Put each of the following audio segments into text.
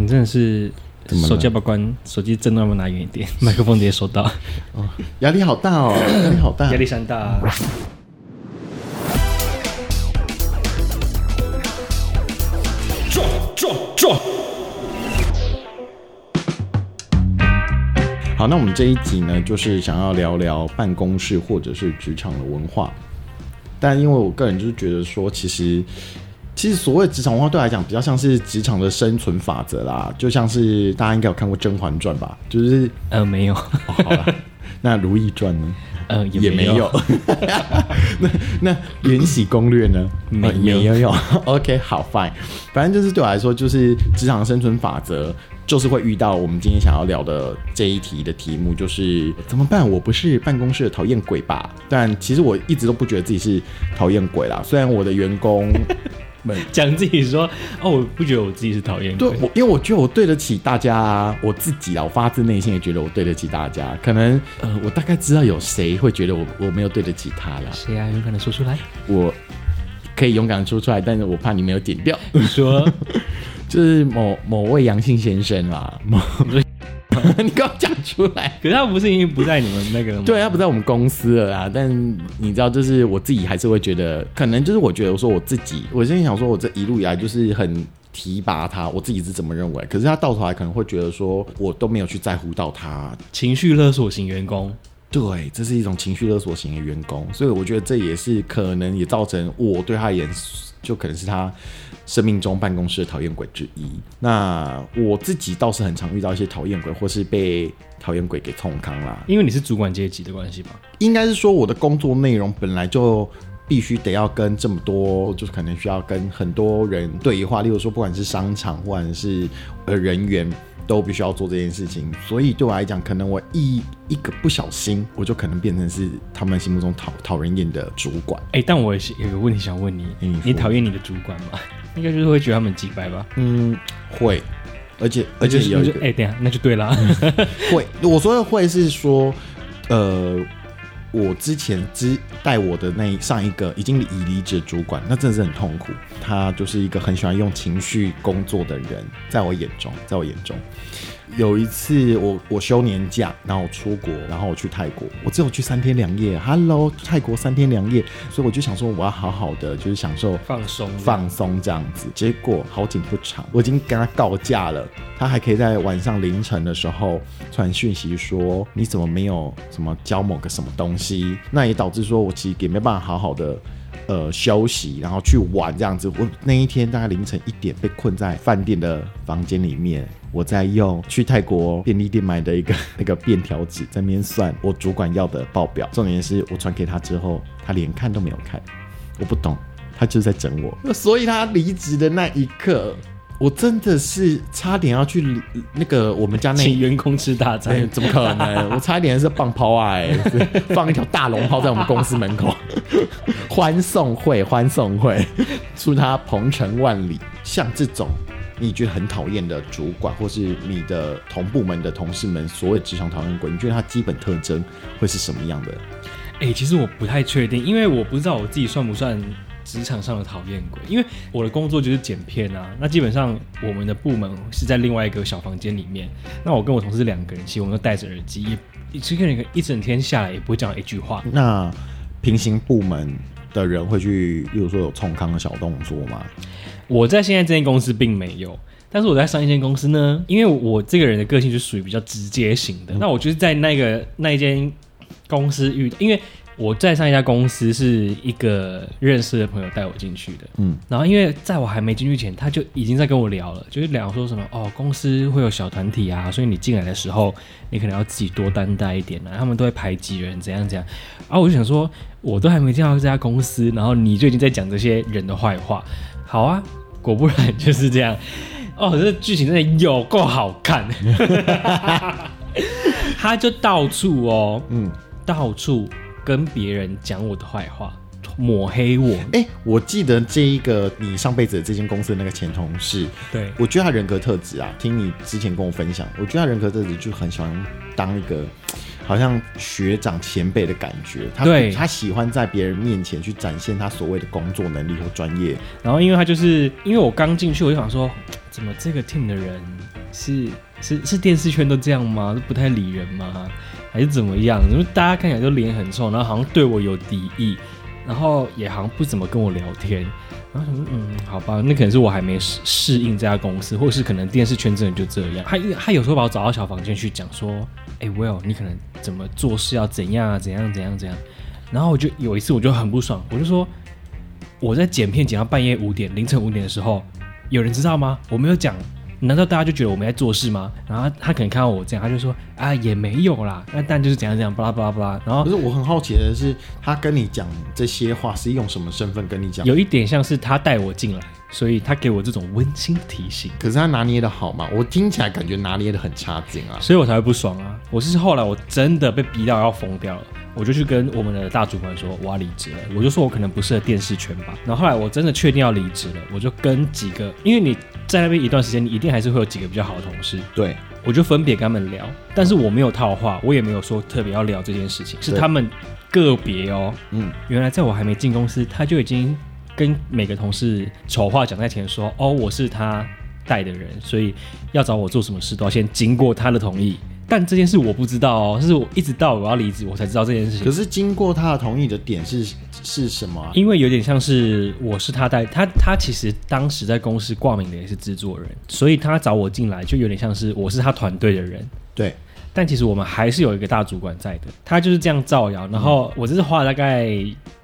你真的是手机要不要关？手机震动要不要拿远一点？麦克风直接收到。哦，压力好大哦，压力好大，压力山大啊。撞撞撞！好，那我们这一集呢，就是想要聊聊办公室或者是职场的文化。但因为我个人就是觉得说，其实。其实所谓职场文化对我来讲，比较像是职场的生存法则啦，就像是大家应该有看过《甄嬛传》吧？就是呃没有，哦、好了，那《如懿传》呢？呃也没有。那那《延禧攻略》呢？没有、呃、没有。OK，好，Fine。反正就是对我来说，就是职场的生存法则，就是会遇到我们今天想要聊的这一题的题目，就是怎么办？我不是办公室的讨厌鬼吧？但其实我一直都不觉得自己是讨厌鬼啦，虽然我的员工。讲自己说哦，我不觉得我自己是讨厌鬼。对，我因为我觉得我对得起大家啊，我自己啊，我发自内心也觉得我对得起大家。可能呃，我大概知道有谁会觉得我我没有对得起他了。谁啊？勇敢的说出来。我可以勇敢的说出来，但是我怕你没有剪掉。你说，就是某某位杨姓先生啦。某 你给我讲出来，可是他不是已经不在你们那个了吗？对，他不在我们公司了啦。但你知道，就是我自己还是会觉得，可能就是我觉得，我说我自己，我现在想说，我这一路以来就是很提拔他，我自己是怎么认为。可是他到头来可能会觉得说，我都没有去在乎到他，情绪勒索型员工。对，这是一种情绪勒索型的员工，所以我觉得这也是可能也造成我对他而言，就可能是他。生命中办公室的讨厌鬼之一。那我自己倒是很常遇到一些讨厌鬼，或是被讨厌鬼给痛康啦。因为你是主管阶级的关系吧？应该是说我的工作内容本来就必须得要跟这么多，就是可能需要跟很多人对话。例如说，不管是商场或者是呃人员。都必须要做这件事情，所以对我来讲，可能我一一个不小心，我就可能变成是他们心目中讨讨人厌的主管。哎、欸，但我有个问题想问你，嗯、你讨厌你的主管吗？应该就是会觉得他们鸡掰吧？嗯，会，而且而且有哎、欸，等下那就对了，会。我说的会是说，呃。我之前之带我的那上一个已经已离职主管，那真的是很痛苦。他就是一个很喜欢用情绪工作的人，在我眼中，在我眼中。有一次我我休年假，然后我出国，然后我去泰国，我只有去三天两夜。Hello，泰国三天两夜，所以我就想说我要好好的就是享受放松放松这样子。结果好景不长，我已经跟他告假了，他还可以在晚上凌晨的时候传讯息说，你怎么没有什么交某个什么东西？那也导致说我其实也没办法好好的。呃，休息，然后去玩这样子。我那一天大概凌晨一点被困在饭店的房间里面，我在用去泰国便利店买的一个 那个便条纸在那边算我主管要的报表。重点是我传给他之后，他连看都没有看。我不懂，他就是在整我。所以他离职的那一刻。我真的是差点要去那个我们家那请员工吃大餐，欸，怎么可能？我差一点是放炮啊，欸，放一条大龙炮在我们公司门口，欢送会，欢送会，祝他鹏程万里。像这种你觉得很讨厌的主管，或是你的同部门的同事们，所谓职场讨厌鬼，你觉得他基本特征会是什么样的？哎，欸，其实我不太确定，因为我不知道我自己算不算。职场上的讨厌鬼，因为我的工作就是剪片啊。那基本上我们的部门是在另外一个小房间里面。那我跟我同事两个人，其实我们都戴着耳机，一一个人一整天下来也不会讲一句话。那平行部门的人会去，例如说有冲康的小动作吗？我在现在这间公司并没有，但是我在上一间公司呢，因为我这个人的个性就属于比较直接型的。嗯、那我就是在那个那一间公司遇，因为。我在上一家公司是一个认识的朋友带我进去的，嗯，然后因为在我还没进去前，他就已经在跟我聊了，就是聊说什么哦，公司会有小团体啊，所以你进来的时候，你可能要自己多担待一点啊，他们都会排挤人，怎样怎样。然后我就想说，我都还没进到这家公司，然后你就已经在讲这些人的坏话。好啊，果不然就是这样。哦，这剧情真的有够好看，他就到处哦，嗯，到处。跟别人讲我的坏话，抹黑我。哎、欸，我记得这一个你上辈子的这间公司的那个前同事，对，我觉得他人格特质啊，听你之前跟我分享，我觉得他人格特质就很喜欢当一个，好像学长前辈的感觉。他对他喜欢在别人面前去展现他所谓的工作能力和专业。然后因为他就是因为我刚进去，我就想说，怎么这个 team 的人是是是电视圈都这样吗？都不太理人吗？还是怎么样？因为大家看起来都脸很臭，然后好像对我有敌意，然后也好像不怎么跟我聊天。然后说，嗯，好吧，那可能是我还没适适应这家公司，或是可能电视圈真的就这样。他他有时候把我找到小房间去讲说，哎、，Will，你可能怎么做事要怎样啊，怎样怎样怎样。然后我就有一次我就很不爽，我就说我在剪片剪到半夜五点，凌晨五点的时候，有人知道吗？我没有讲。难道大家就觉得我们在做事吗？然后他，他可能看到我这样，他就说啊，也没有啦，那但就是怎样怎样，巴拉巴拉巴拉。然后，可是我很好奇的是，他跟你讲这些话是用什么身份跟你讲？有一点像是他带我进来，所以他给我这种温馨的提醒。可是他拿捏的好吗？我听起来感觉拿捏的很差劲啊，所以我才会不爽啊。我是后来我真的被逼到要疯掉了。我就去跟我们的大主管说我要离职了，我就说我可能不适合电视圈吧。然后后来我真的确定要离职了，我就跟几个，因为你在那边一段时间，你一定还是会有几个比较好的同事。对，我就分别跟他们聊，但是我没有套话，我也没有说特别要聊这件事情，是他们个别哦。嗯，原来在我还没进公司，他就已经跟每个同事丑话讲在前，说哦，我是他带的人，所以要找我做什么事都要先经过他的同意。但这件事我不知道哦，是我一直到我要离职，我才知道这件事情。可是经过他的同意的点是是什么啊？因为有点像是我是他带他，他其实当时在公司挂名的也是制作人，所以他找我进来就有点像是我是他团队的人。对，但其实我们还是有一个大主管在的，他就是这样造谣。然后我这是花了大概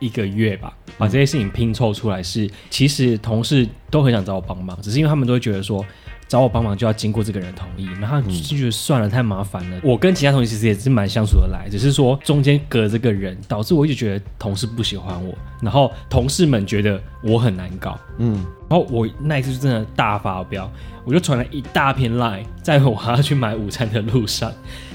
一个月吧，把这些事情拼凑出来是，是其实同事都很想找我帮忙，只是因为他们都会觉得说。找我帮忙就要经过这个人同意，然后就觉得算了，太麻烦了。我跟其他同学其实也是蛮相处得来，只是说中间隔这个人，导致我一直觉得同事不喜欢我，然后同事们觉得我很难搞。嗯，然后我那一次就真的大发飙，我就传了一大片 line，在我 还要去买午餐的路上，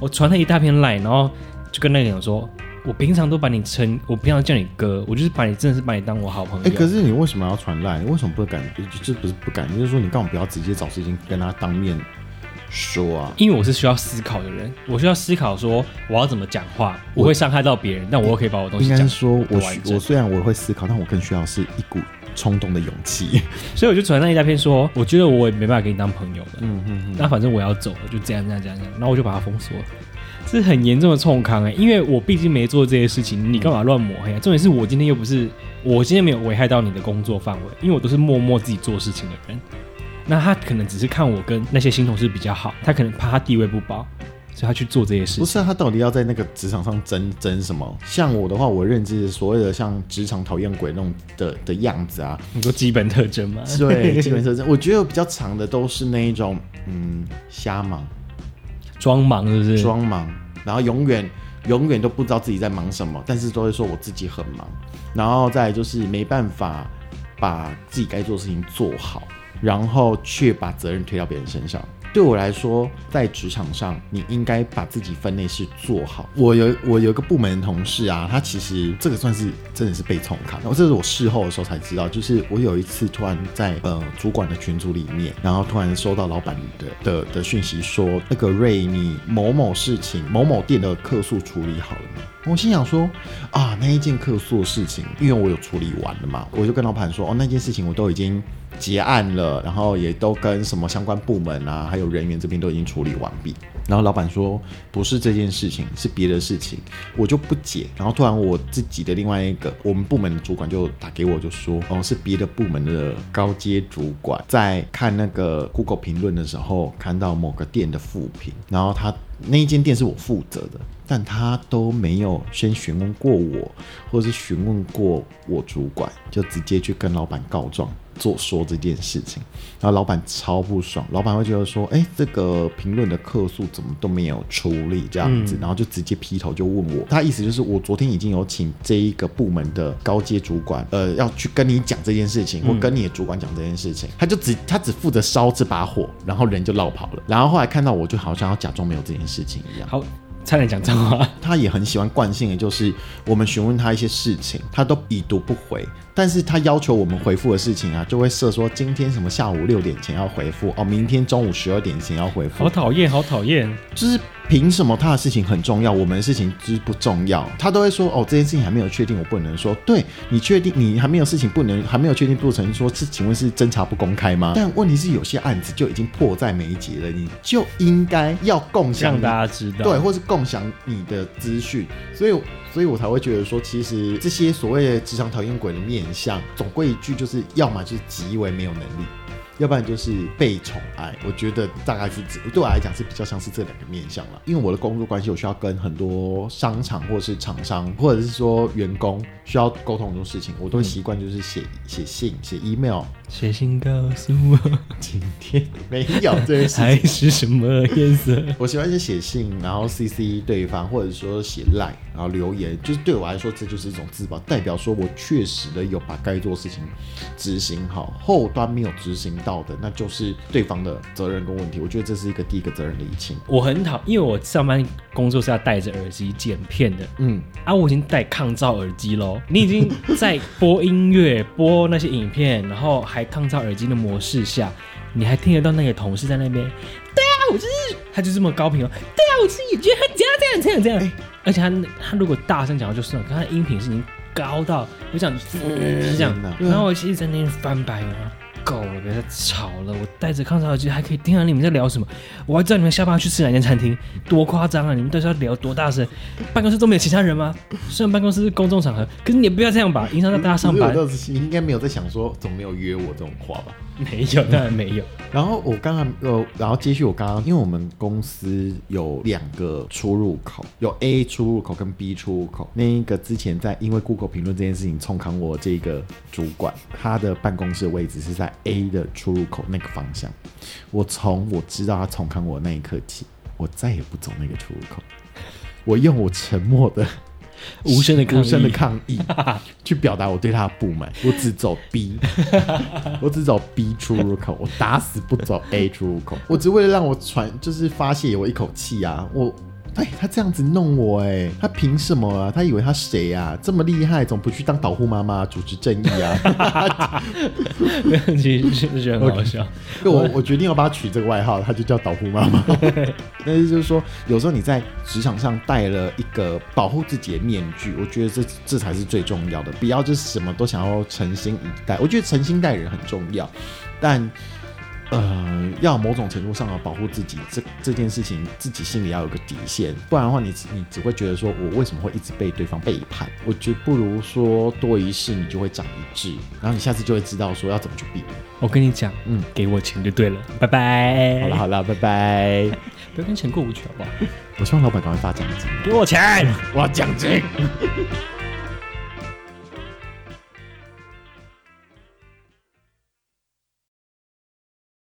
我传了一大片 line，然后就跟那个人说。我平常都把你称，我平常叫你哥，我就是把你真的是把你当我好朋友。哎、欸，可是你为什么要传赖？你为什么不敢？就不是不敢，就是说你干嘛不要直接找事情跟他当面说啊？因为我是需要思考的人，我需要思考说我要怎么讲话，我会伤害到别人，但我又可以把我东西讲。应该说我，我我虽然我会思考，但我更需要是一股冲动的勇气。所以我就传那一大片说，我觉得我也没办法跟你当朋友了。嗯嗯嗯。那反正我要走了，就这样这样这样这样，然后我就把它封锁了。是很严重的冲康哎，因为我毕竟没做这些事情，你干嘛乱抹黑啊？重点是我今天又不是，我今天没有危害到你的工作范围，因为我都是默默自己做事情的人。那他可能只是看我跟那些新同事比较好，他可能怕他地位不保，所以他去做这些事情。不是啊，他到底要在那个职场上争争什么？像我的话，我认知所谓的像职场讨厌鬼那种的的样子啊，很多基本特征嘛？对，基本特征。我觉得比较长的都是那一种，嗯，瞎忙。装忙是不是？装忙，然后永远永远都不知道自己在忙什么，但是都会说我自己很忙，然后再就是没办法把自己该做的事情做好，然后却把责任推到别人身上。对我来说，在职场上，你应该把自己分内事做好。我有我有一个部门的同事啊，他其实这个算是真的是被冲康。然后这是我事后的时候才知道，就是我有一次突然在呃主管的群组里面，然后突然收到老板的的的讯息说，那个瑞，你某某事情某某店的客诉处理好了吗？我心想说啊，那一件客诉的事情，因为我有处理完了嘛，我就跟老板说，哦，那件事情我都已经。结案了，然后也都跟什么相关部门啊，还有人员这边都已经处理完毕。然后老板说不是这件事情，是别的事情，我就不解。然后突然我自己的另外一个我们部门的主管就打给我，就说哦，是别的部门的高阶主管在看那个 Google 评论的时候，看到某个店的负评，然后他那一间店是我负责的，但他都没有先询问过我，或者是询问过我主管，就直接去跟老板告状。做说这件事情，然后老板超不爽，老板会觉得说，哎，这个评论的客诉怎么都没有处理这样子，然后就直接劈头就问我，他意思就是我昨天已经有请这一个部门的高阶主管，呃，要去跟你讲这件事情，或跟你的主管讲这件事情，他就只他只负责烧这把火，然后人就落跑了，然后后来看到我就好像要假装没有这件事情一样。好。差点讲脏话，他也很喜欢惯性的，就是我们询问他一些事情，他都已读不回。但是他要求我们回复的事情啊，就会设说今天什么下午六点前要回复哦，明天中午十二点前要回复。好讨厌，好讨厌，就是凭什么他的事情很重要，我们的事情就是不重要？他都会说哦，这件事情还没有确定，我不能说。对，你确定你还没有事情不能还没有确定不成，说是请问是侦查不公开吗？但问题是有些案子就已经迫在眉睫了，你就应该要共享，让大家知道，对，或是共享你的资讯。所以，所以我才会觉得说，其实这些所谓的职场讨厌鬼的面相，总归一句就是，要么就是极为没有能力。要不然就是被宠爱，我觉得大概是对我来讲是比较像是这两个面向了。因为我的工作关系，我需要跟很多商场或者是厂商，或者是说员工需要沟通很多事情，我都会习惯就是写写信、写 email。写信告诉我，今天没有这件事情。还是什么颜色？我喜欢是写信，然后 CC 对方，或者说写 line，然后留言，就是对我来说，这就是一种自保，代表说我确实的有把该做的事情执行好。后端没有执行到的，那就是对方的责任跟问题。我觉得这是一个第一个责任的厘清。我很讨，因为我上班工作是要戴着耳机剪片的，嗯，啊，我已经戴抗噪耳机喽。你已经在播音乐、播那些影片，然后还。抗噪耳机的模式下，你还听得到那个同事在那边。对啊，我就是他就这么高频哦。对啊，我自己也觉得他这样这样这样这样。欸、而且他他如果大声讲话就算了，可他的音频是已经高到我想是这样的。然后我其实在那边翻白眼。够了，别再吵了！我戴着抗噪耳机还可以听到你们在聊什么，我还知道你们下班去吃哪间餐厅，多夸张啊！你们都是要聊多大声？办公室都没有其他人吗？虽然办公室是公众场合，可是你也不要这样吧，影响到大家上班。你应该没有在想说，怎么没有约我这种话吧？没有，当然没有。然后我刚刚呃，然后继续我刚刚，因为我们公司有两个出入口，有 A 出入口跟 B 出入口。那一个之前在因为 Google 评论这件事情冲康我这个主管，他的办公室位置是在 A 的出入口那个方向。我从我知道他冲康我那一刻起，我再也不走那个出入口，我用我沉默的。无声的抗议，无声的抗议，去表达我对他的不满。我只走 B，我只走 B 出入口，我打死不走 A 出入口。我只为了让我喘，就是发泄我一口气啊！我。哎，他这样子弄我，哎，他凭什么啊？他以为他谁呀、啊？这么厉害，总不去当保护妈妈，主持正义啊？其实其实很好笑。我我决定要把他取这个外号，他就叫保护妈妈。但是就是说，有时候你在职场上戴了一个保护自己的面具，我觉得这这才是最重要的。不要就是什么都想要诚心以待，我觉得诚心待人很重要，但。呃，要某种程度上要保护自己，这这件事情自己心里要有个底线，不然的话你，你你只会觉得说，我为什么会一直被对方背叛？我觉得不如说多一事，你就会长一智，然后你下次就会知道说要怎么去避免。我跟你讲，嗯，给我钱就对了，拜拜。好了好了，拜拜。不要跟钱过不去好不好？我希望老板赶快发奖金，给我钱，我要奖金。